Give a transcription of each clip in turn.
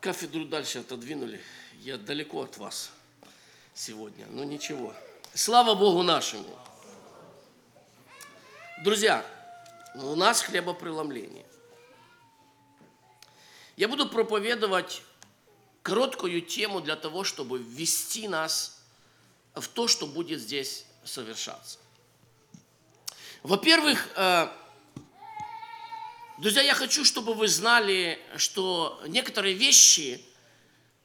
Кафедру дальше отодвинули. Я далеко от вас сегодня, но ничего. Слава Богу нашему. Друзья, у нас хлебопреломление. Я буду проповедовать короткую тему для того, чтобы ввести нас в то, что будет здесь совершаться. Во-первых, э, друзья, я хочу, чтобы вы знали, что некоторые вещи,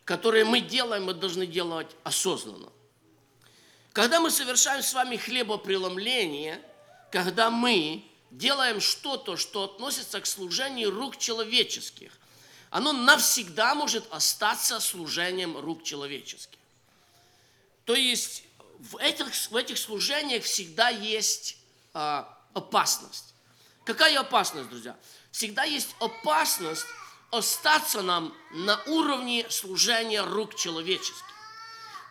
которые мы делаем, мы должны делать осознанно. Когда мы совершаем с вами хлебопреломление, когда мы делаем что-то, что относится к служению рук человеческих, оно навсегда может остаться служением рук человеческих. То есть в этих, в этих служениях всегда есть а, опасность. Какая опасность, друзья? Всегда есть опасность остаться нам на уровне служения рук человеческих.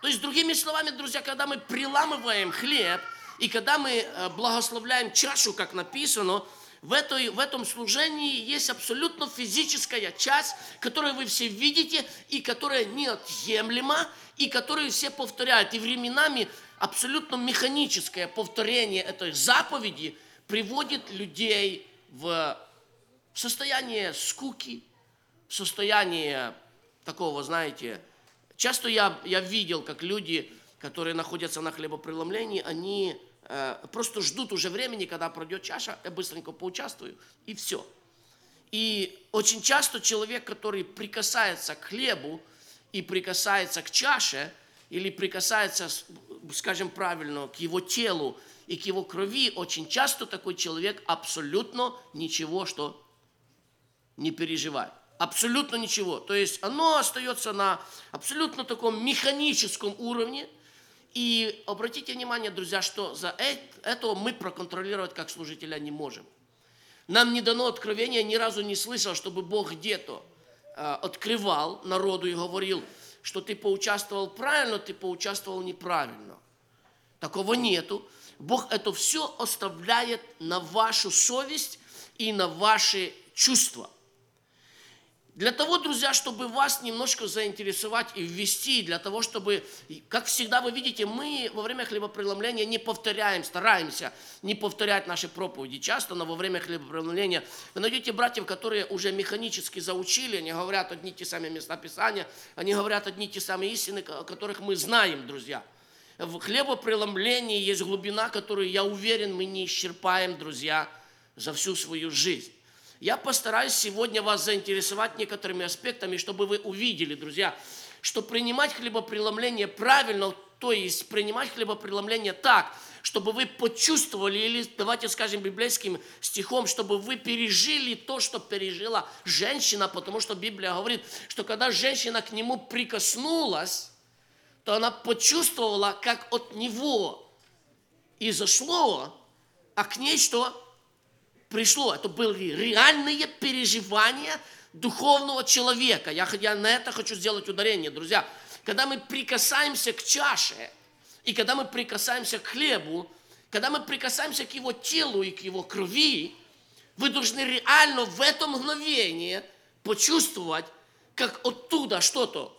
То есть, другими словами, друзья, когда мы приламываем хлеб, и когда мы э, благословляем чашу, как написано, в, этой, в этом служении есть абсолютно физическая часть, которую вы все видите, и которая неотъемлема, и которую все повторяют. И временами абсолютно механическое повторение этой заповеди приводит людей в состояние скуки, в состояние такого, знаете, часто я, я видел, как люди, которые находятся на хлебопреломлении, они э, просто ждут уже времени, когда пройдет чаша, я быстренько поучаствую, и все. И очень часто человек, который прикасается к хлебу и прикасается к чаше, или прикасается, скажем правильно, к его телу и к его крови, очень часто такой человек абсолютно ничего, что не переживает. Абсолютно ничего. То есть оно остается на абсолютно таком механическом уровне. И обратите внимание, друзья, что за это мы проконтролировать как служителя не можем. Нам не дано откровение, ни разу не слышал, чтобы Бог где-то э, открывал народу и говорил – что ты поучаствовал правильно, ты поучаствовал неправильно. Такого нету. Бог это все оставляет на вашу совесть и на ваши чувства – для того, друзья, чтобы вас немножко заинтересовать и ввести, для того, чтобы, как всегда вы видите, мы во время хлебопреломления не повторяем, стараемся не повторять наши проповеди. Часто, но во время хлебопреломления вы найдете братьев, которые уже механически заучили, они говорят одни и те самые места Писания, они говорят одни и те самые истины, о которых мы знаем, друзья. В хлебопреломлении есть глубина, которую, я уверен, мы не исчерпаем, друзья, за всю свою жизнь. Я постараюсь сегодня вас заинтересовать некоторыми аспектами, чтобы вы увидели, друзья, что принимать хлебопреломление правильно, то есть принимать хлебопреломление так, чтобы вы почувствовали, или давайте скажем библейским стихом, чтобы вы пережили то, что пережила женщина, потому что Библия говорит, что когда женщина к нему прикоснулась, то она почувствовала, как от него изошло, а к ней что? пришло. Это были реальные переживания духовного человека. Я, я на это хочу сделать ударение, друзья. Когда мы прикасаемся к чаше, и когда мы прикасаемся к хлебу, когда мы прикасаемся к его телу и к его крови, вы должны реально в это мгновение почувствовать, как оттуда что-то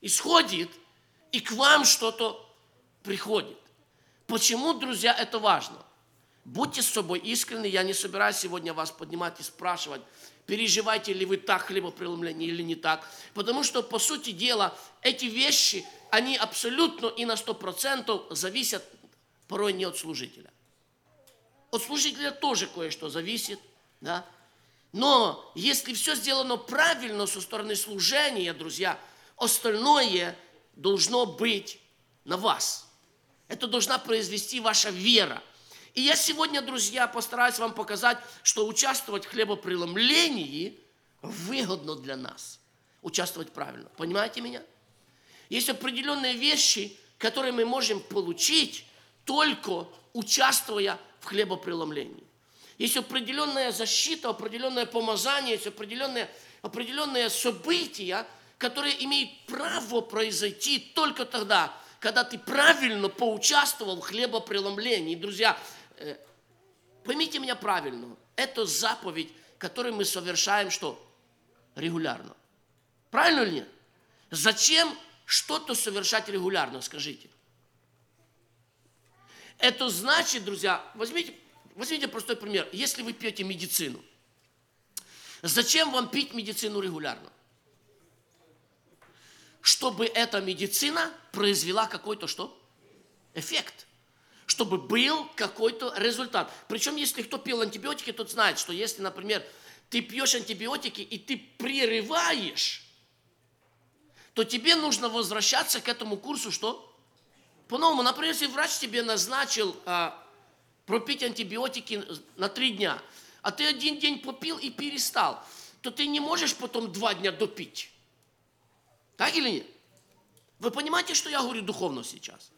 исходит, и к вам что-то приходит. Почему, друзья, это важно? Будьте с собой искренны, я не собираюсь сегодня вас поднимать и спрашивать, переживаете ли вы так хлебопреломление или не так. Потому что, по сути дела, эти вещи, они абсолютно и на сто процентов зависят порой не от служителя. От служителя тоже кое-что зависит, да. Но если все сделано правильно со стороны служения, друзья, остальное должно быть на вас. Это должна произвести ваша вера – и я сегодня, друзья, постараюсь вам показать, что участвовать в хлебопреломлении выгодно для нас. Участвовать правильно. Понимаете меня? Есть определенные вещи, которые мы можем получить, только участвуя в хлебопреломлении. Есть определенная защита, определенное помазание, есть определенные, определенные события, которые имеют право произойти только тогда, когда ты правильно поучаствовал в хлебопреломлении. Друзья, Э, поймите меня правильно, это заповедь, которую мы совершаем что? Регулярно. Правильно или нет? Зачем что-то совершать регулярно, скажите? Это значит, друзья, возьмите, возьмите простой пример. Если вы пьете медицину, зачем вам пить медицину регулярно? Чтобы эта медицина произвела какой-то что? Эффект. Чтобы был какой-то результат. Причем, если кто пил антибиотики, тот знает, что если, например, ты пьешь антибиотики и ты прерываешь, то тебе нужно возвращаться к этому курсу что? По-новому, например, если врач тебе назначил а, пропить антибиотики на три дня, а ты один день попил и перестал, то ты не можешь потом два дня допить. Так или нет? Вы понимаете, что я говорю духовно сейчас?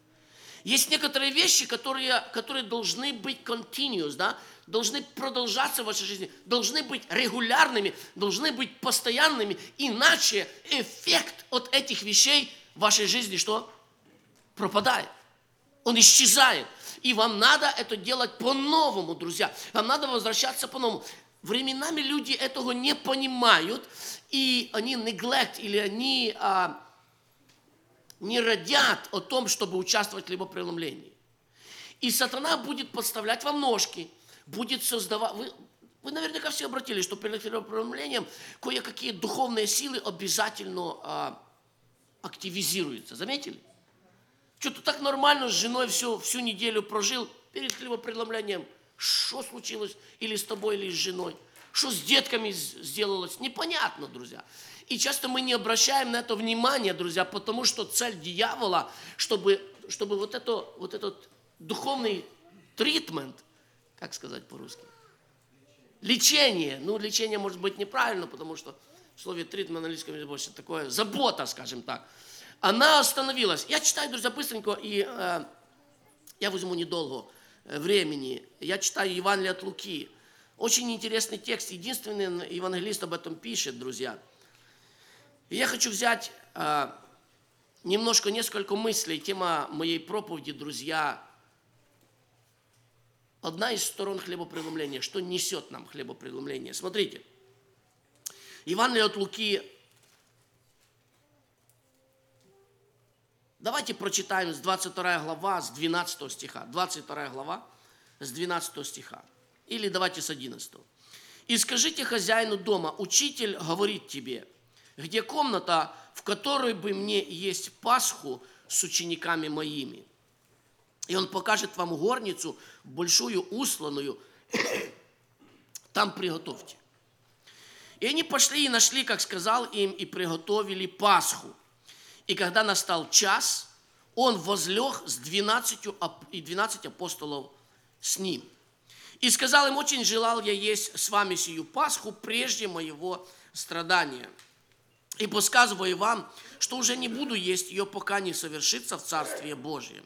Есть некоторые вещи, которые, которые должны быть continuous, да? должны продолжаться в вашей жизни, должны быть регулярными, должны быть постоянными, иначе эффект от этих вещей в вашей жизни что? пропадает. Он исчезает. И вам надо это делать по-новому, друзья. Вам надо возвращаться по-новому. Временами люди этого не понимают, и они neglect, или они а, не родят о том, чтобы участвовать в хлебопреломлении. И сатана будет подставлять вам ножки, будет создавать... Вы, вы наверняка все обратились, что перед хлебопреломлением кое-какие духовные силы обязательно а, активизируются. Заметили? Что-то так нормально с женой всю, всю неделю прожил перед хлебопреломлением. Что случилось или с тобой, или с женой? Что с детками сделалось? Непонятно, друзья. И часто мы не обращаем на это внимания, друзья, потому что цель дьявола, чтобы, чтобы вот, это, вот этот духовный тритмент, как сказать по-русски? Лечение. Ну, лечение может быть неправильно, потому что в слове тритмент на английском больше такое забота, скажем так она остановилась. Я читаю, друзья, быстренько, и э, я возьму недолго времени. Я читаю Евангелие от Луки. Очень интересный текст. Единственный евангелист об этом пишет, друзья. Я хочу взять э, немножко, несколько мыслей. Тема моей проповеди, друзья, одна из сторон хлебопреломления. Что несет нам хлебопреломление? Смотрите. Евангелие от Луки, Давайте прочитаем с 22 глава, с 12 стиха. 22 глава, с 12 стиха. Или давайте с 11. «И скажите хозяину дома, учитель говорит тебе, где комната, в которой бы мне есть Пасху с учениками моими. И он покажет вам горницу, большую, усланную, там приготовьте. И они пошли и нашли, как сказал им, и приготовили Пасху. И когда настал час, он возлег с 12 и 12 апостолов с ним. И сказал им, очень желал я есть с вами сию Пасху прежде моего страдания. И подсказываю вам, что уже не буду есть ее, пока не совершится в Царствие Божие.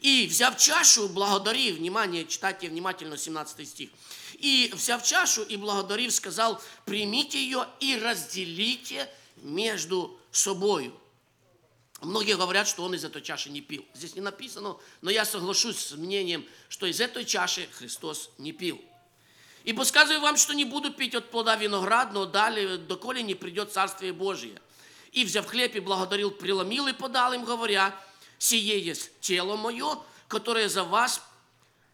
И взяв чашу, благодарив, внимание, читайте внимательно 17 стих. И взяв чашу и благодарив, сказал, примите ее и разделите между собою. Многие говорят, что он из этой чаши не пил. Здесь не написано, но я соглашусь с мнением, что из этой чаши Христос не пил. И подсказываю вам, что не буду пить от плода виноградного, далее, доколе не придет Царствие Божие. И, взяв хлеб и благодарил, преломил и подал им, говоря, «Сие есть тело мое, которое за вас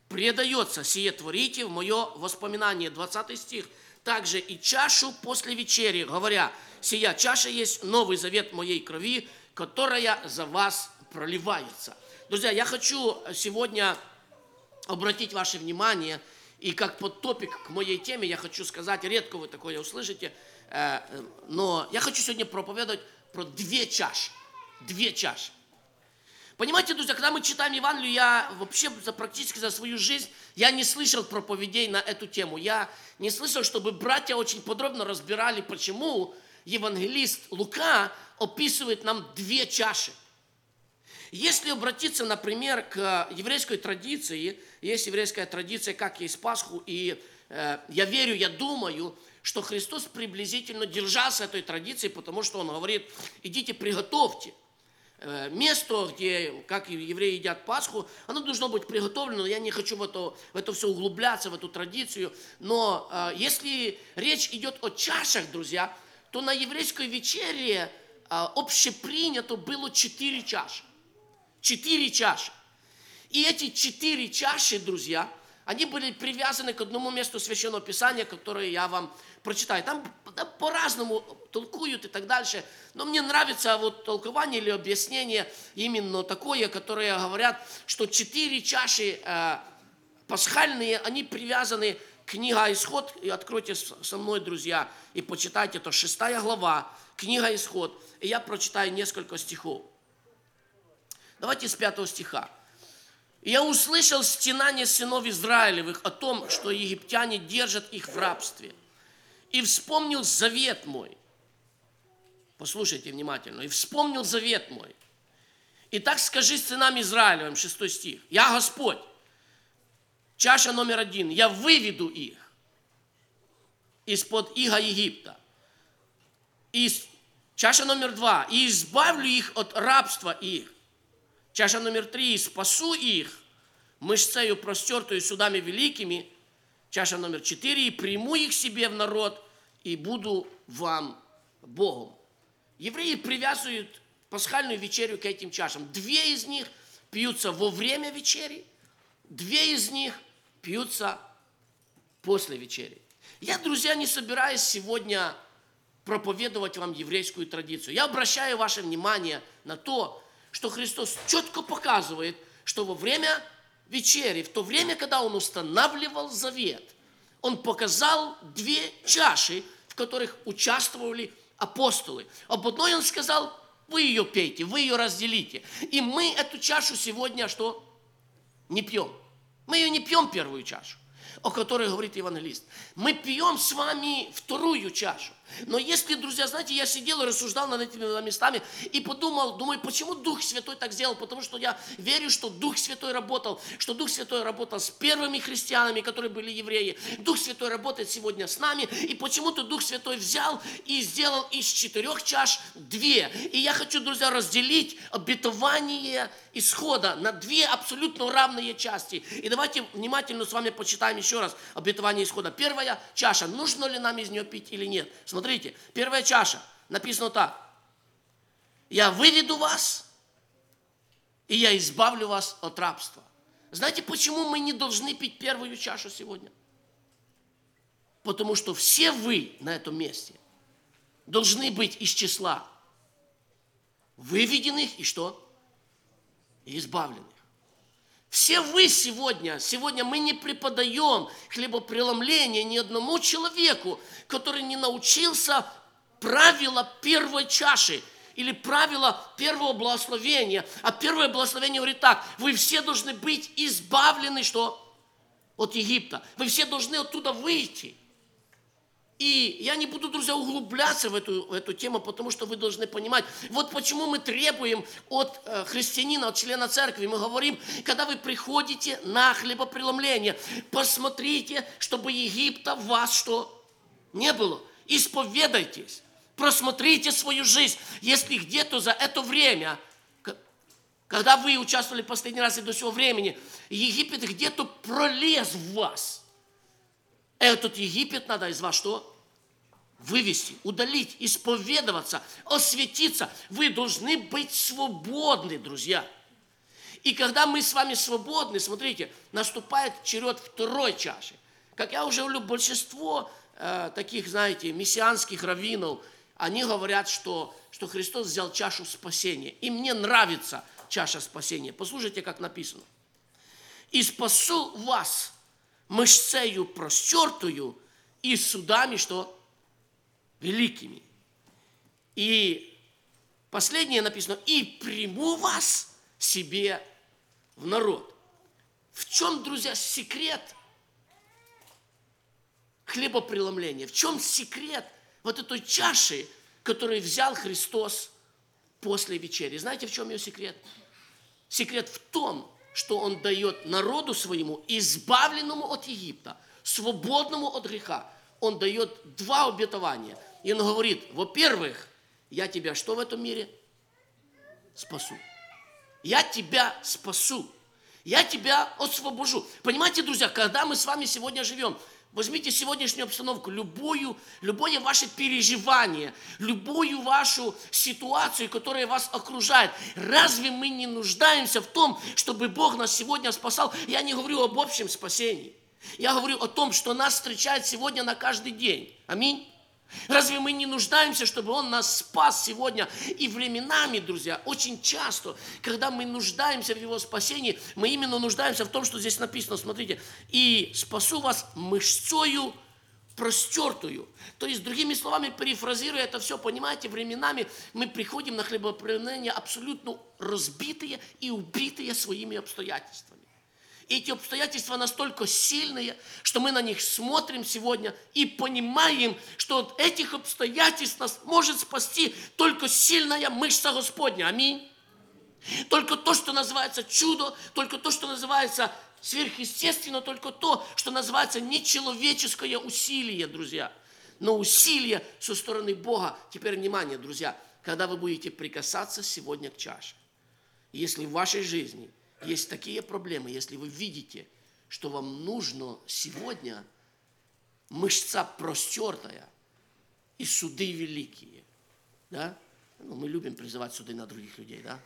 предается, сие творите в мое воспоминание». 20 стих. Также и чашу после вечери, говоря, «Сия чаша есть новый завет моей крови, которая за вас проливается. Друзья, я хочу сегодня обратить ваше внимание, и как подтопик к моей теме я хочу сказать, редко вы такое услышите, э, но я хочу сегодня проповедовать про две чаши. Две чаши. Понимаете, друзья, когда мы читаем Евангелие, я вообще за, практически за свою жизнь, я не слышал проповедей на эту тему. Я не слышал, чтобы братья очень подробно разбирали, почему евангелист Лука описывает нам две чаши. Если обратиться, например, к еврейской традиции, есть еврейская традиция, как есть Пасху, и э, я верю, я думаю, что Христос приблизительно держался этой традиции, потому что Он говорит, идите приготовьте. Э, место, где, как евреи едят Пасху, оно должно быть приготовлено. Я не хочу в это, в это все углубляться, в эту традицию. Но э, если речь идет о чашах, друзья, то на еврейской вечере а, общепринято было четыре чаши. Четыре чаши. И эти четыре чаши, друзья, они были привязаны к одному месту Священного Писания, которое я вам прочитаю. Там по-разному толкуют и так дальше. Но мне нравится вот толкование или объяснение именно такое, которое говорят, что четыре чаши э, пасхальные, они привязаны книга Исход, и откройте со мной, друзья, и почитайте, это шестая глава, книга Исход, и я прочитаю несколько стихов. Давайте с пятого стиха. «Я услышал стенание сынов Израилевых о том, что египтяне держат их в рабстве, и вспомнил завет мой». Послушайте внимательно. «И вспомнил завет мой. И так скажи сынам Израилевым, шестой стих, «Я Господь, чаша номер один, я выведу их из-под иго Египта. И чаша номер два, и избавлю их от рабства их. Чаша номер три, спасу их мышцею простертую судами великими. Чаша номер четыре, и приму их себе в народ, и буду вам Богом. Евреи привязывают пасхальную вечерю к этим чашам. Две из них пьются во время вечери, две из них пьются после вечери. Я, друзья, не собираюсь сегодня проповедовать вам еврейскую традицию. Я обращаю ваше внимание на то, что Христос четко показывает, что во время вечери, в то время, когда Он устанавливал завет, Он показал две чаши, в которых участвовали апостолы. Об одной Он сказал, вы ее пейте, вы ее разделите. И мы эту чашу сегодня что? Не пьем. Мы ее не пьем первую чашу о которой говорит евангелист. Мы пьем с вами вторую чашу. Но если, друзья, знаете, я сидел и рассуждал над этими местами и подумал, думаю, почему Дух Святой так сделал? Потому что я верю, что Дух Святой работал, что Дух Святой работал с первыми христианами, которые были евреи. Дух Святой работает сегодня с нами, и почему-то Дух Святой взял и сделал из четырех чаш две. И я хочу, друзья, разделить обетование исхода на две абсолютно равные части. И давайте внимательно с вами почитаем еще раз обетование исхода. Первая чаша, нужно ли нам из нее пить или нет? Смотрите, первая чаша, написано так. Я выведу вас, и я избавлю вас от рабства. Знаете, почему мы не должны пить первую чашу сегодня? Потому что все вы на этом месте должны быть из числа выведенных и что? Избавленных. Все вы сегодня, сегодня мы не преподаем хлебопреломление ни одному человеку, который не научился правила первой чаши или правила первого благословения. А первое благословение говорит так, вы все должны быть избавлены, что? От Египта. Вы все должны оттуда выйти. И я не буду, друзья, углубляться в эту, в эту тему, потому что вы должны понимать, вот почему мы требуем от э, христианина, от члена церкви, мы говорим, когда вы приходите на хлебопреломление, посмотрите, чтобы Египта в вас что? Не было. Исповедайтесь, просмотрите свою жизнь. Если где-то за это время когда вы участвовали последний раз и до сего времени, Египет где-то пролез в вас. Этот Египет надо из вас что? вывести, удалить, исповедоваться, осветиться. Вы должны быть свободны, друзья. И когда мы с вами свободны, смотрите, наступает черед второй чаши. Как я уже говорю, большинство э, таких, знаете, мессианских раввинов, они говорят, что, что Христос взял чашу спасения. И мне нравится чаша спасения. Послушайте, как написано. «И спасу вас мышцею простертую и судами, что великими. И последнее написано, и приму вас себе в народ. В чем, друзья, секрет хлебопреломления? В чем секрет вот этой чаши, которую взял Христос после вечери? Знаете, в чем ее секрет? Секрет в том, что Он дает народу своему, избавленному от Египта, свободному от греха, Он дает два обетования – и он говорит, во-первых, я тебя что в этом мире? Спасу. Я тебя спасу. Я тебя освобожу. Понимаете, друзья, когда мы с вами сегодня живем, Возьмите сегодняшнюю обстановку, любую, любое ваше переживание, любую вашу ситуацию, которая вас окружает. Разве мы не нуждаемся в том, чтобы Бог нас сегодня спасал? Я не говорю об общем спасении. Я говорю о том, что нас встречает сегодня на каждый день. Аминь. Разве мы не нуждаемся, чтобы Он нас спас сегодня? И временами, друзья, очень часто, когда мы нуждаемся в Его спасении, мы именно нуждаемся в том, что здесь написано, смотрите, «И спасу вас мышцою простертую». То есть, другими словами, перефразируя это все, понимаете, временами мы приходим на хлебопреломление абсолютно разбитые и убитые своими обстоятельствами. И эти обстоятельства настолько сильные, что мы на них смотрим сегодня и понимаем, что от этих обстоятельств нас может спасти только сильная мышца Господня. Аминь. Только то, что называется чудо, только то, что называется сверхъестественно, только то, что называется нечеловеческое усилие, друзья. Но усилие со стороны Бога. Теперь внимание, друзья, когда вы будете прикасаться сегодня к чаше, если в вашей жизни – есть такие проблемы, если вы видите, что вам нужно сегодня мышца простертая и суды великие. Да? Ну, мы любим призывать суды на других людей, да?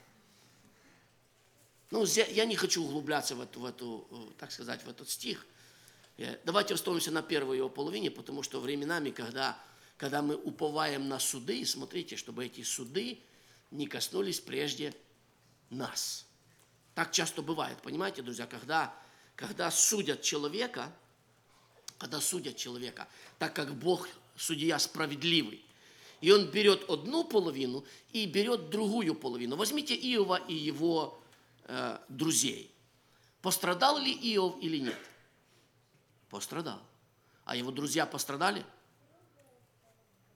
Ну, я не хочу углубляться в эту, в эту, э, так сказать, в этот стих. Э, давайте остановимся на первой его половине, потому что временами, когда, когда мы уповаем на суды, смотрите, чтобы эти суды не коснулись прежде нас. Так часто бывает, понимаете, друзья, когда, когда судят человека, когда судят человека, так как Бог судья справедливый, и он берет одну половину и берет другую половину. Возьмите Иова и его э, друзей. Пострадал ли Иов или нет? Пострадал. А его друзья пострадали?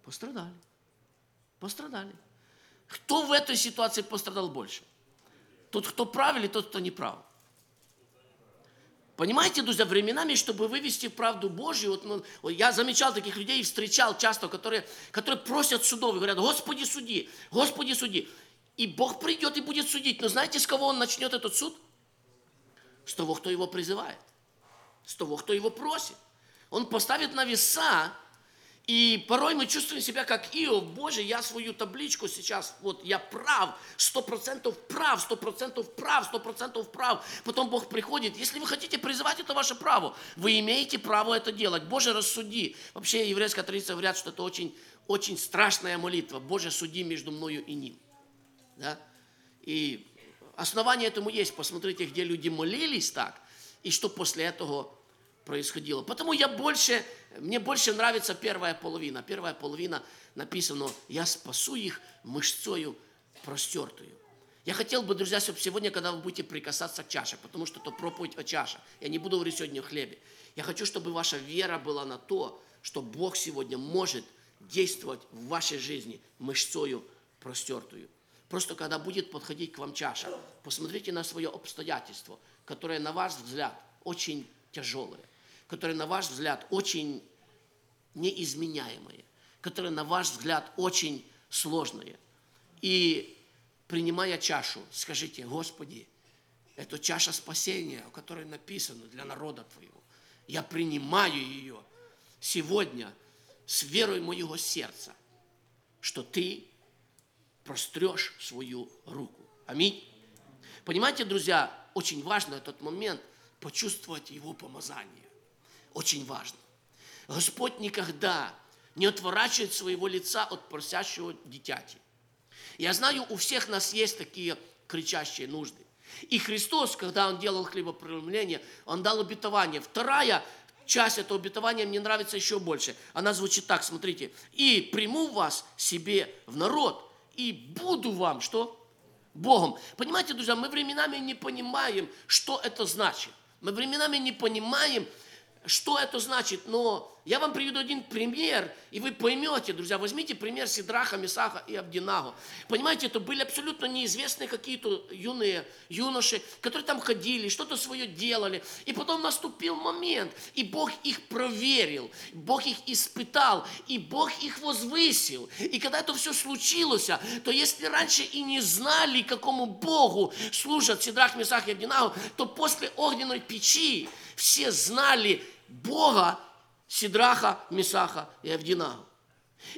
Пострадали. Пострадали. Кто в этой ситуации пострадал больше? Тот, кто прав или тот, кто не прав. Понимаете, друзья, временами, чтобы вывести правду Божью, вот, ну, я замечал таких людей и встречал часто, которые, которые просят судов и говорят, Господи, суди, Господи, суди. И Бог придет и будет судить. Но знаете, с кого Он начнет этот суд? С того, кто его призывает. С того, кто его просит. Он поставит на веса и порой мы чувствуем себя как Иов. Боже, я свою табличку сейчас, вот я прав, сто процентов прав, сто процентов прав, сто процентов прав. Потом Бог приходит. Если вы хотите призывать, это ваше право. Вы имеете право это делать. Боже, рассуди. Вообще еврейская традиция говорят, что это очень, очень страшная молитва. Боже, суди между мною и ним. Да? И основание этому есть. Посмотрите, где люди молились так, и что после этого происходило. Потому я больше, мне больше нравится первая половина. Первая половина написано, я спасу их мышцою простертую. Я хотел бы, друзья, чтобы сегодня, когда вы будете прикасаться к чаше, потому что это проповедь о чаше, я не буду говорить сегодня о хлебе, я хочу, чтобы ваша вера была на то, что Бог сегодня может действовать в вашей жизни мышцою простертую. Просто когда будет подходить к вам чаша, посмотрите на свое обстоятельство, которое на ваш взгляд очень тяжелое которые, на ваш взгляд, очень неизменяемые, которые, на ваш взгляд, очень сложные. И принимая чашу, скажите, Господи, это чаша спасения, о которой написано для народа Твоего. Я принимаю ее сегодня с верой моего сердца, что Ты прострешь свою руку. Аминь. Понимаете, друзья, очень важно этот момент почувствовать Его помазание очень важно. Господь никогда не отворачивает своего лица от просящего дитяти. Я знаю, у всех нас есть такие кричащие нужды. И Христос, когда Он делал хлебопреломление, Он дал обетование. Вторая часть этого обетования мне нравится еще больше. Она звучит так, смотрите. «И приму вас себе в народ, и буду вам, что? Богом». Понимаете, друзья, мы временами не понимаем, что это значит. Мы временами не понимаем, что это значит, но я вам приведу один пример, и вы поймете, друзья, возьмите пример Сидраха, Месаха и Абдинагу. Понимаете, это были абсолютно неизвестные какие-то юные юноши, которые там ходили, что-то свое делали. И потом наступил момент, и Бог их проверил, Бог их испытал, и Бог их возвысил. И когда это все случилось, то если раньше и не знали, какому Богу служат Сидрах, Месах и Абдинагу, то после огненной печи все знали Бога, Сидраха, Месаха и Авдинагу.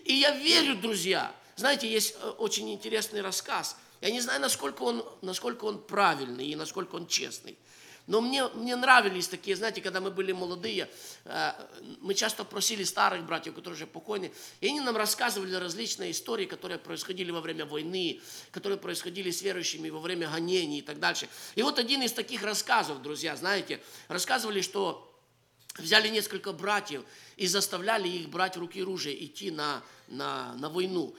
И я верю, друзья, знаете, есть э, очень интересный рассказ. Я не знаю, насколько он, насколько он правильный и насколько он честный. Но мне, мне нравились такие, знаете, когда мы были молодые, э, мы часто просили старых братьев, которые уже покойны, и они нам рассказывали различные истории, которые происходили во время войны, которые происходили с верующими во время гонений и так дальше. И вот один из таких рассказов, друзья, знаете, рассказывали, что взяли несколько братьев и заставляли их брать в руки оружие, идти на, на, на войну.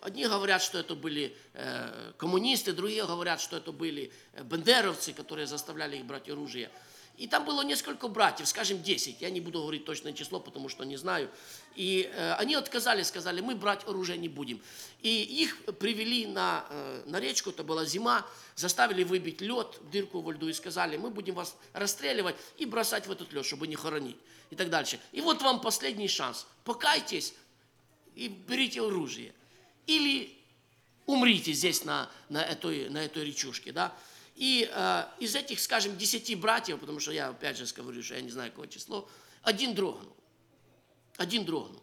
Одни говорят, что это были э, коммунисты, другие говорят, что это были э, бендеровцы, которые заставляли их брать оружие. И там было несколько братьев, скажем, 10. Я не буду говорить точное число, потому что не знаю. И э, они отказались, сказали, мы брать оружие не будем. И их привели на, на речку, это была зима, заставили выбить лед, дырку во льду и сказали, мы будем вас расстреливать и бросать в этот лед, чтобы не хоронить. И так дальше. И вот вам последний шанс. Покайтесь и берите оружие. Или умрите здесь на, на, этой, на этой речушке. Да? И э, из этих, скажем, десяти братьев, потому что я опять же говорю, что я не знаю, какое число, один дрогнул. Один дрогнул.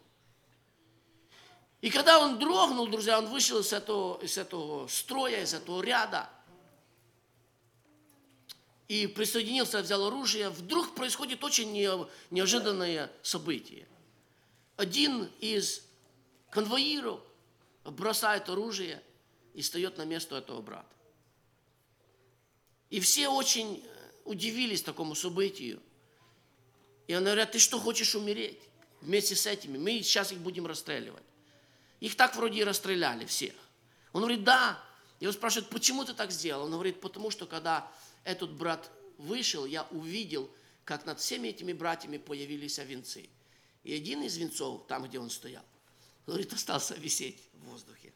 И когда он дрогнул, друзья, он вышел из этого, из этого строя, из этого ряда, и присоединился, взял оружие, вдруг происходит очень неожиданное событие. Один из конвоиров бросает оружие и встает на место этого брата. И все очень э, удивились такому событию. И они говорят, ты что, хочешь умереть вместе с этими? Мы сейчас их будем расстреливать. Их так вроде и расстреляли всех. Он говорит, да. И он спрашивает, почему ты так сделал? Он говорит, потому что когда этот брат вышел, я увидел, как над всеми этими братьями появились венцы. И один из венцов, там, где он стоял, говорит, остался висеть в воздухе.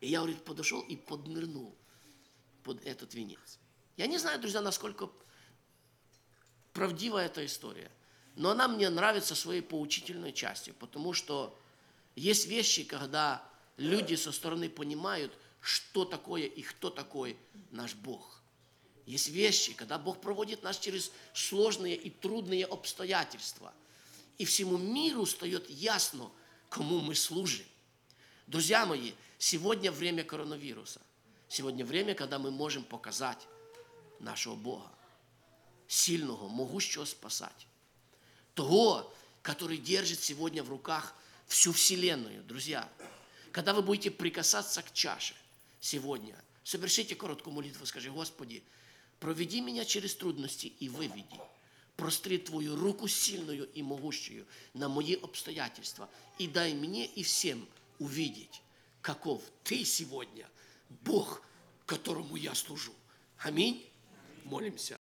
И я, говорит, подошел и поднырнул под этот венец. Я не знаю, друзья, насколько правдива эта история, но она мне нравится своей поучительной частью, потому что есть вещи, когда люди со стороны понимают, что такое и кто такой наш Бог. Есть вещи, когда Бог проводит нас через сложные и трудные обстоятельства. И всему миру стает ясно, кому мы служим. Друзья мои, сегодня время коронавируса. Сегодня время, когда мы можем показать, нашого Бога, сильного, могущего спасать. Того, который держит сегодня в руках всю Вселенную, друзья. Когда вы будете прикасаться к чаше сегодня, совершите короткую молитву, скажи, Господи, проведи меня через трудности и выведи. Простри Твою руку сильную и могущую на мои обстоятельства и дай мне и всем увидеть, каков Ты сегодня, Бог, которому я служу. Аминь. Молимся.